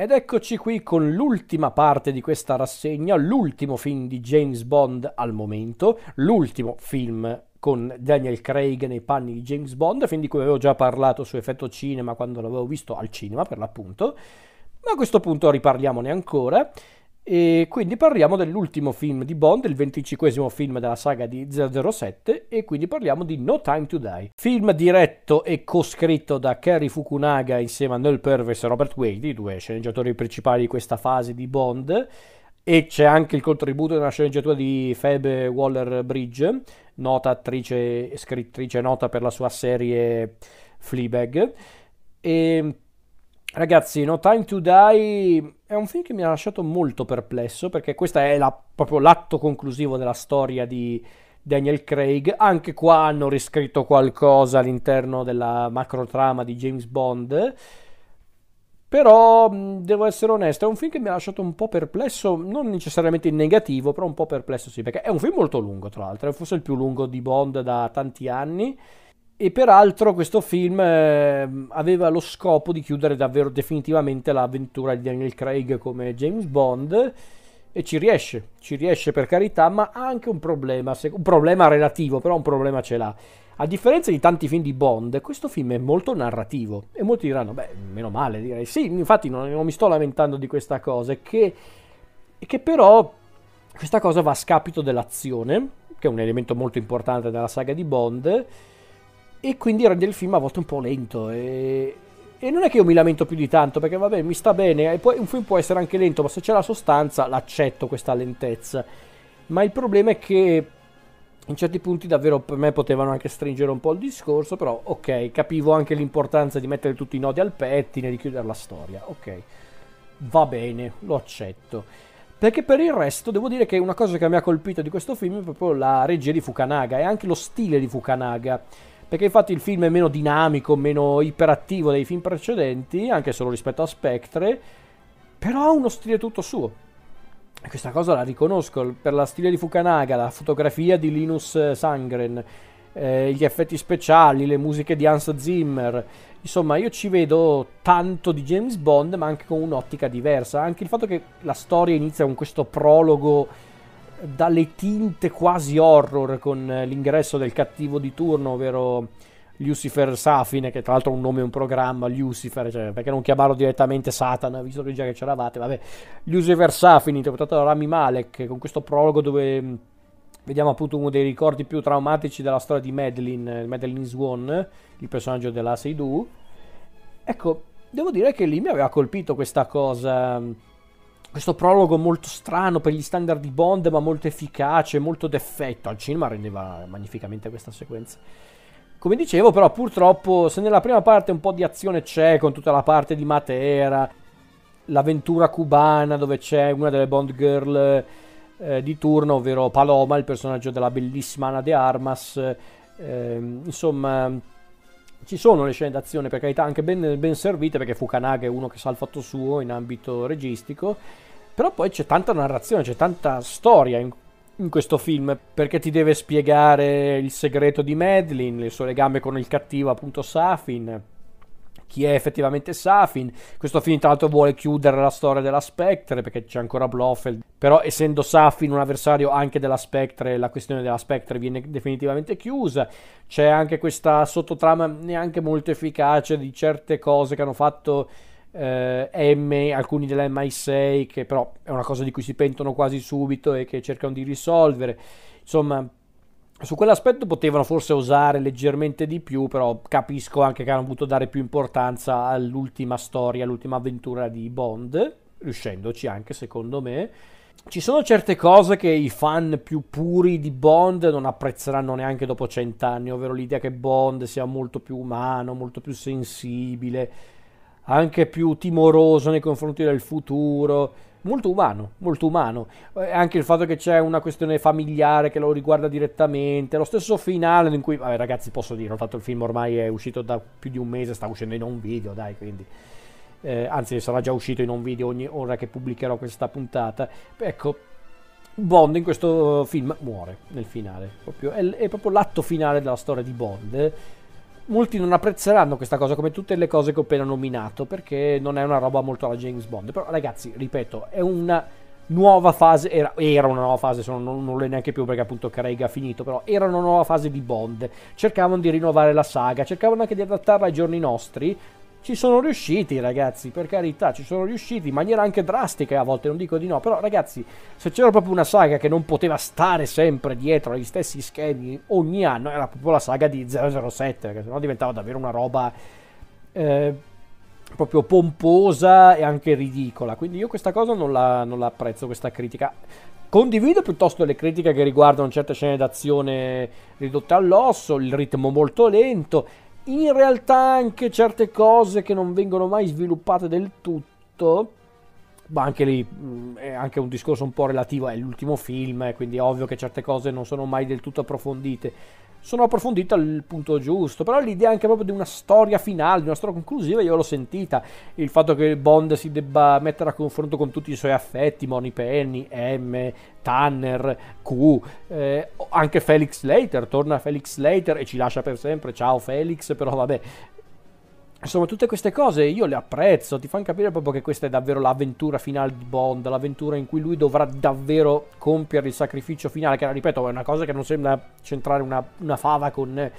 Ed eccoci qui con l'ultima parte di questa rassegna, l'ultimo film di James Bond al momento, l'ultimo film con Daniel Craig nei panni di James Bond, film di cui avevo già parlato su Effetto Cinema quando l'avevo visto al cinema per l'appunto, ma a questo punto riparliamone ancora. E quindi parliamo dell'ultimo film di Bond, il 25 film della saga di 007 e quindi parliamo di No Time to Die. Film diretto e coscritto da Kerry Fukunaga insieme a Noel Purvis e Robert Wade, i due sceneggiatori principali di questa fase di Bond e c'è anche il contributo della sceneggiatura di Phoebe Waller-Bridge, nota attrice e scrittrice nota per la sua serie Fleabag. E Ragazzi, No Time to Die è un film che mi ha lasciato molto perplesso perché questo è la, proprio l'atto conclusivo della storia di Daniel Craig. Anche qua hanno riscritto qualcosa all'interno della macro trama di James Bond. Però devo essere onesto, è un film che mi ha lasciato un po' perplesso, non necessariamente in negativo, però un po' perplesso sì, perché è un film molto lungo, tra l'altro, è forse il più lungo di Bond da tanti anni e peraltro questo film eh, aveva lo scopo di chiudere davvero definitivamente l'avventura di Daniel Craig come James Bond e ci riesce, ci riesce per carità, ma ha anche un problema, un problema relativo, però un problema ce l'ha. A differenza di tanti film di Bond, questo film è molto narrativo e molti diranno, beh, meno male, direi. Sì, infatti non, non mi sto lamentando di questa cosa, che, che però questa cosa va a scapito dell'azione, che è un elemento molto importante della saga di Bond, e quindi rende il film a volte un po' lento e, e non è che io mi lamento più di tanto perché vabbè mi sta bene poi, un film può essere anche lento ma se c'è la sostanza l'accetto questa lentezza. Ma il problema è che in certi punti davvero per me potevano anche stringere un po' il discorso però ok capivo anche l'importanza di mettere tutti i nodi al pettine e di chiudere la storia ok. Va bene lo accetto. Perché per il resto devo dire che una cosa che mi ha colpito di questo film è proprio la regia di Fukunaga e anche lo stile di Fukunaga perché infatti il film è meno dinamico, meno iperattivo dei film precedenti, anche solo rispetto a Spectre, però ha uno stile tutto suo. E questa cosa la riconosco, per la stile di Fukunaga, la fotografia di Linus Sangren, eh, gli effetti speciali, le musiche di Hans Zimmer, insomma io ci vedo tanto di James Bond ma anche con un'ottica diversa, anche il fatto che la storia inizia con questo prologo dalle tinte quasi horror con l'ingresso del cattivo di turno, ovvero Lucifer Safin, che tra l'altro è un nome e un programma, Lucifer, cioè, perché non chiamarlo direttamente Satana, visto che già che c'eravate, vabbè, Lucifer Safin, interpretato da Rami Malek, con questo prologo dove mm, vediamo appunto uno dei ricordi più traumatici della storia di Madeline, Madeline Swan, il personaggio della Seydoux. Ecco, devo dire che lì mi aveva colpito questa cosa mm, questo prologo molto strano per gli standard di Bond, ma molto efficace, molto d'effetto. Al cinema rendeva magnificamente questa sequenza. Come dicevo, però, purtroppo, se nella prima parte un po' di azione c'è, con tutta la parte di Matera, l'avventura cubana, dove c'è una delle Bond girl eh, di turno, ovvero Paloma, il personaggio della bellissima Ana de Armas. Eh, insomma, ci sono le scene d'azione, per carità, anche ben, ben servite, perché Fukunaga è uno che sa il fatto suo in ambito registico, però poi c'è tanta narrazione, c'è tanta storia in, in questo film, perché ti deve spiegare il segreto di Madeline, le sue legame con il cattivo appunto Safin, chi è effettivamente Safin. Questo film, tra l'altro, vuole chiudere la storia della Spectre perché c'è ancora Blofeld. Però, essendo Safin un avversario anche della Spectre, la questione della Spectre viene definitivamente chiusa. C'è anche questa sottotrama neanche molto efficace di certe cose che hanno fatto. Eh, M, alcuni della MI6, che però è una cosa di cui si pentono quasi subito e che cercano di risolvere. Insomma, su quell'aspetto potevano forse osare leggermente di più, però capisco anche che hanno voluto dare più importanza all'ultima storia, all'ultima avventura di Bond, riuscendoci anche secondo me. Ci sono certe cose che i fan più puri di Bond non apprezzeranno neanche dopo cent'anni, ovvero l'idea che Bond sia molto più umano, molto più sensibile, anche più timoroso nei confronti del futuro molto umano, molto umano. Eh, anche il fatto che c'è una questione familiare che lo riguarda direttamente, lo stesso finale in cui, vabbè ragazzi posso dire, tanto il film ormai è uscito da più di un mese, sta uscendo in un video, dai, quindi... Eh, anzi sarà già uscito in un video ogni ora che pubblicherò questa puntata. Ecco, Bond in questo film muore nel finale, proprio, è, è proprio l'atto finale della storia di Bond molti non apprezzeranno questa cosa come tutte le cose che ho appena nominato perché non è una roba molto alla James Bond. Però ragazzi, ripeto, è una nuova fase, era, era una nuova fase, non, non, non lo neanche più perché appunto Craig ha finito, però era una nuova fase di Bond. Cercavano di rinnovare la saga, cercavano anche di adattarla ai giorni nostri. Ci sono riusciti, ragazzi, per carità, ci sono riusciti in maniera anche drastica a volte, non dico di no, però ragazzi, se c'era proprio una saga che non poteva stare sempre dietro agli stessi schemi ogni anno, era proprio la saga di 007, perché sennò diventava davvero una roba eh, proprio pomposa e anche ridicola. Quindi io questa cosa non la, non la apprezzo, questa critica. Condivido piuttosto le critiche che riguardano certe scene d'azione ridotte all'osso, il ritmo molto lento in realtà anche certe cose che non vengono mai sviluppate del tutto ma anche lì mm, è anche un discorso un po' relativo all'ultimo film quindi è ovvio che certe cose non sono mai del tutto approfondite sono approfondito al punto giusto. Però l'idea anche proprio di una storia finale, di una storia conclusiva, io l'ho sentita. Il fatto che Bond si debba mettere a confronto con tutti i suoi affetti, Moni Penny, M, Tanner, Q, eh, anche Felix Slater, torna Felix Slater e ci lascia per sempre. Ciao Felix, però vabbè, Insomma, tutte queste cose io le apprezzo, ti fanno capire proprio che questa è davvero l'avventura finale di Bond, l'avventura in cui lui dovrà davvero compiere il sacrificio finale, che ripeto è una cosa che non sembra centrare una, una fava con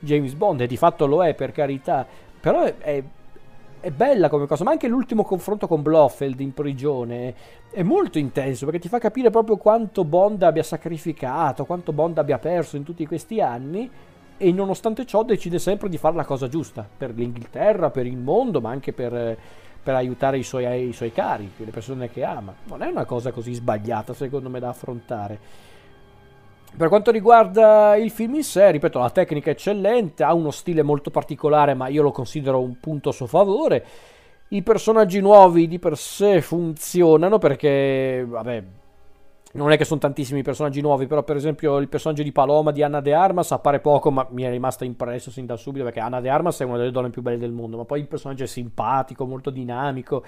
James Bond, e di fatto lo è per carità, però è, è, è bella come cosa, ma anche l'ultimo confronto con Blofeld in prigione è molto intenso, perché ti fa capire proprio quanto Bond abbia sacrificato, quanto Bond abbia perso in tutti questi anni e nonostante ciò decide sempre di fare la cosa giusta per l'Inghilterra, per il mondo, ma anche per, per aiutare i suoi, i suoi, cari, le persone che ama. Non è una cosa così sbagliata, secondo me, da affrontare. Per quanto riguarda il film in sé, ripeto, la tecnica è eccellente, ha uno stile molto particolare, ma io lo considero un punto a suo favore. I personaggi nuovi di per sé funzionano perché, vabbè, non è che sono tantissimi personaggi nuovi, però per esempio il personaggio di Paloma di Anna de Armas appare poco, ma mi è rimasta impresso sin da subito perché Anna de Armas è una delle donne più belle del mondo, ma poi il personaggio è simpatico, molto dinamico.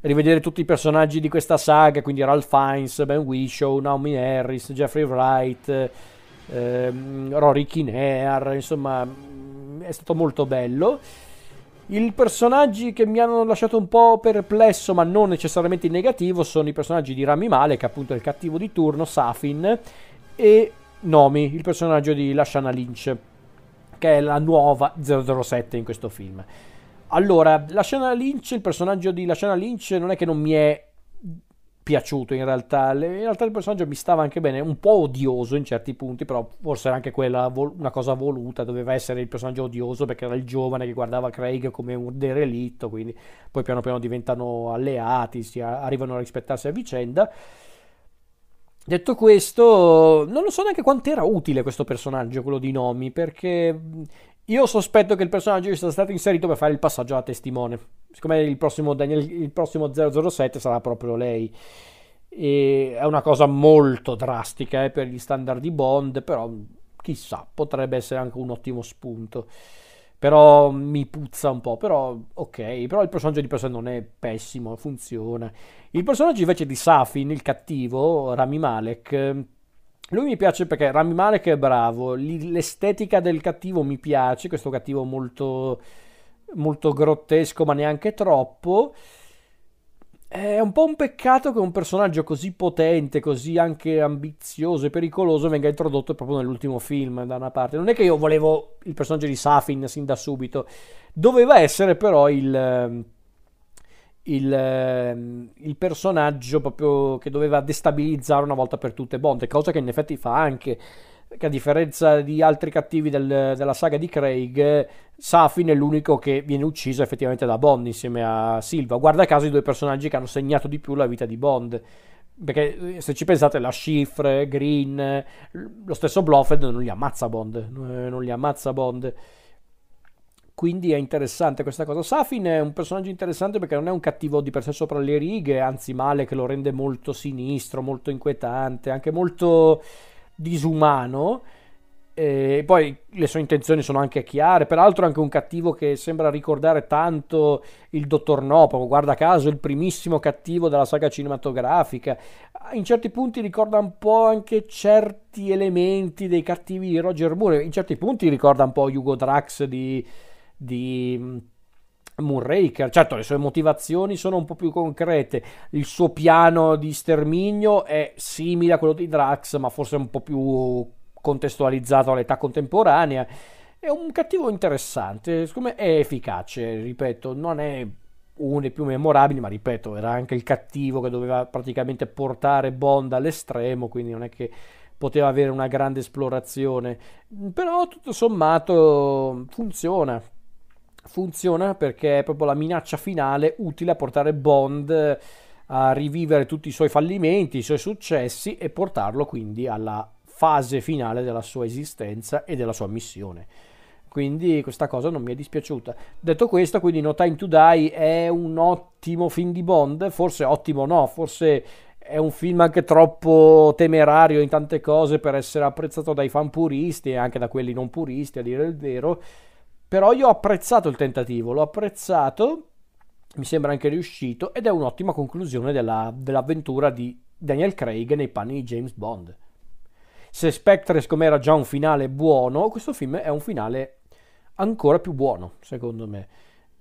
Rivedere tutti i personaggi di questa saga, quindi Ralph Fiennes, Ben Whishaw, Naomi Harris, Jeffrey Wright, ehm, Rory Kinnear, insomma è stato molto bello. I personaggi che mi hanno lasciato un po' perplesso, ma non necessariamente in negativo, sono i personaggi di Rami Malek, appunto il cattivo di turno, Safin, e Nomi, il personaggio di Lashana Lynch, che è la nuova 007 in questo film. Allora, Lashana Lynch, il personaggio di Lashana Lynch non è che non mi è piaciuto in realtà. In realtà il personaggio mi stava anche bene, un po' odioso in certi punti, però forse era anche quella una cosa voluta, doveva essere il personaggio odioso perché era il giovane che guardava Craig come un derelitto, quindi poi piano piano diventano alleati, si arrivano a rispettarsi a vicenda. Detto questo, non lo so neanche quanto era utile questo personaggio, quello di Nomi, perché io sospetto che il personaggio sia stato inserito per fare il passaggio a testimone. Siccome il prossimo, Daniel, il prossimo 007 sarà proprio lei. E è una cosa molto drastica eh, per gli standard di Bond, però chissà, potrebbe essere anche un ottimo spunto. Però mi puzza un po', però ok, però il personaggio di per sé non è pessimo, funziona. Il personaggio invece di Safin, il cattivo, Rami Malek lui mi piace perché Rami Malek è bravo, l'estetica del cattivo mi piace, questo cattivo molto, molto grottesco ma neanche troppo. È un po' un peccato che un personaggio così potente, così anche ambizioso e pericoloso venga introdotto proprio nell'ultimo film, da una parte. Non è che io volevo il personaggio di Safin sin da subito, doveva essere però il il, ehm, il, personaggio proprio che doveva destabilizzare una volta per tutte Bond, cosa che in effetti fa anche, che a differenza di altri cattivi del, della saga di Craig, Safin è l'unico che viene ucciso effettivamente da Bond insieme a Silva. Guarda caso i due personaggi che hanno segnato di più la vita di Bond. Perché eh, se ci pensate, la Chiffre, Green, lo stesso Blofeld non li ammazza Bond, eh, non li ammazza Bond. Quindi è interessante questa cosa. Safin è un personaggio interessante perché non è un cattivo di per sé sopra le righe, anzi male che lo rende molto sinistro, molto inquietante, anche molto disumano. E poi le sue intenzioni sono anche chiare, peraltro anche un cattivo che sembra ricordare tanto il Dottor No, guarda caso il primissimo cattivo della saga cinematografica. In certi punti ricorda un po' anche certi elementi dei cattivi di Roger Moore, in certi punti ricorda un po' Hugo Drax di, di mm, Moonraker. Certo, le sue motivazioni sono un po' più concrete, il suo piano di sterminio è simile a quello di Drax, ma forse un po' più contestualizzato all'età contemporanea. È un cattivo interessante, secondo me è efficace, ripeto, non è uno dei più memorabili, ma ripeto, era anche il cattivo che doveva praticamente portare Bond all'estremo, quindi non è che poteva avere una grande esplorazione, però tutto sommato funziona. Funziona perché è proprio la minaccia finale utile a portare Bond a rivivere tutti i suoi fallimenti, i suoi successi e portarlo quindi alla fase finale della sua esistenza e della sua missione. Quindi questa cosa non mi è dispiaciuta. Detto questo, quindi No Time to Die è un ottimo film di Bond, forse ottimo no, forse è un film anche troppo temerario in tante cose per essere apprezzato dai fan puristi e anche da quelli non puristi, a dire il vero. Però io ho apprezzato il tentativo, l'ho apprezzato, mi sembra anche riuscito ed è un'ottima conclusione della, dell'avventura di Daniel Craig nei panni di James Bond se Spectre secondo me era già un finale buono, questo film è un finale ancora più buono, secondo me.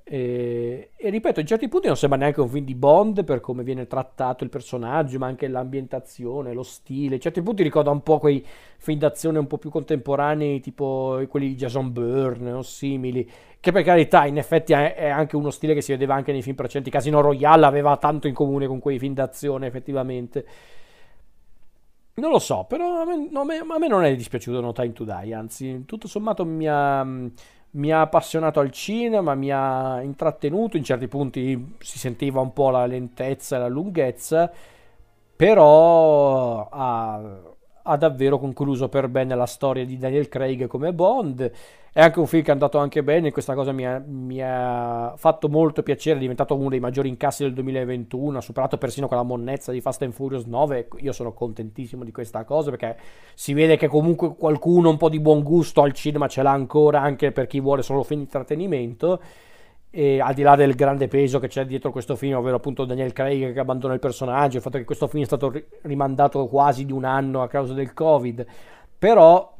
E, e, ripeto, in certi punti non sembra neanche un film di Bond per come viene trattato il personaggio, ma anche l'ambientazione, lo stile. In certi punti ricorda un po' quei film d'azione un po' più contemporanei, tipo quelli di Jason Byrne o simili. Che per carità, in effetti è anche uno stile che si vedeva anche nei film precedenti. Casino Royale aveva tanto in comune con quei film d'azione, effettivamente. Non lo so, però a me, a me, non è dispiaciuto No Time to Die, anzi, tutto sommato mi ha, mi ha, appassionato al cinema, mi ha intrattenuto, in certi punti si sentiva un po' la lentezza e la lunghezza, però ha, ha davvero concluso per bene la storia di Daniel Craig come Bond. È anche un film che è andato anche bene, questa cosa mi ha, mi ha, fatto molto piacere, è diventato uno dei maggiori incassi del 2021, ha superato persino quella monnezza di Fast and Furious 9, io sono contentissimo di questa cosa perché si vede che comunque qualcuno un po' di buon gusto al cinema ce l'ha ancora anche per chi vuole solo film di intrattenimento e al di là del grande peso che c'è dietro questo film, ovvero appunto Daniel Craig che abbandona il personaggio, il fatto che questo film è stato rimandato quasi di un anno a causa del Covid, però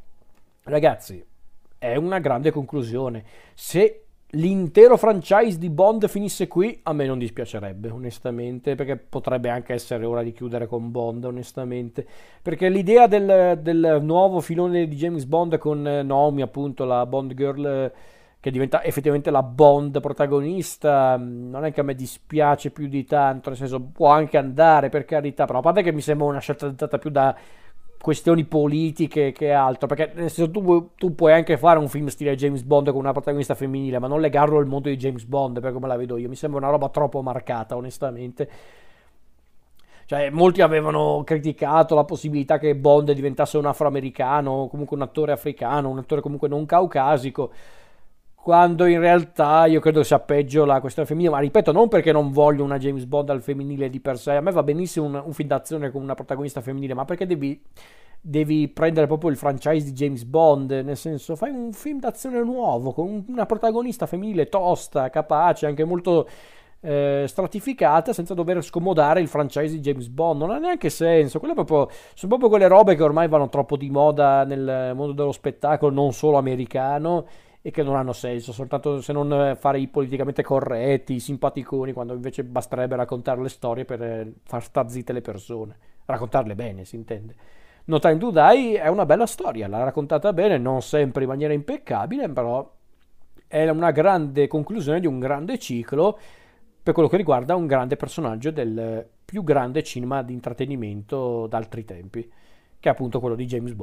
ragazzi è una grande conclusione. Se l'intero franchise di Bond finisse qui, a me non dispiacerebbe, onestamente, perché potrebbe anche essere ora di chiudere con Bond, onestamente. Perché l'idea del, del nuovo filone di James Bond con Naomi, appunto, la Bond Girl che diventa effettivamente la Bond protagonista, non è che a me dispiace più di tanto, nel senso può anche andare per carità, però a parte che mi sembra una scelta dettata più da questioni politiche che altro. Perché nel senso, tu, tu, puoi anche fare un film stile James Bond con una protagonista femminile, ma non legarlo al mondo di James Bond, per come la vedo io. Mi sembra una roba troppo marcata, onestamente. Cioè, molti avevano criticato la possibilità che Bond diventasse un afroamericano, comunque un attore africano, un attore comunque non caucasico quando in realtà io credo sia peggio la questione femminile, ma ripeto, non perché non voglio una James Bond al femminile di per sé, a me va benissimo un, un film d'azione con una protagonista femminile, ma perché devi, devi, prendere proprio il franchise di James Bond, nel senso fai un film d'azione nuovo, con una protagonista femminile tosta, capace, anche molto eh, stratificata, senza dover scomodare il franchise di James Bond, non ha neanche senso, Quelle proprio, sono proprio quelle robe che ormai vanno troppo di moda nel mondo dello spettacolo, non solo americano, e che non hanno senso, soltanto se non eh, fare i politicamente corretti, i simpaticoni, quando invece basterebbe raccontare le storie per eh, far star zitte le persone, raccontarle bene, si intende. No Time to Die è una bella storia, l'ha raccontata bene, non sempre in maniera impeccabile, però è una grande conclusione di un grande ciclo per quello che riguarda un grande personaggio del più grande cinema di intrattenimento d'altri tempi, che è appunto quello di James Bond.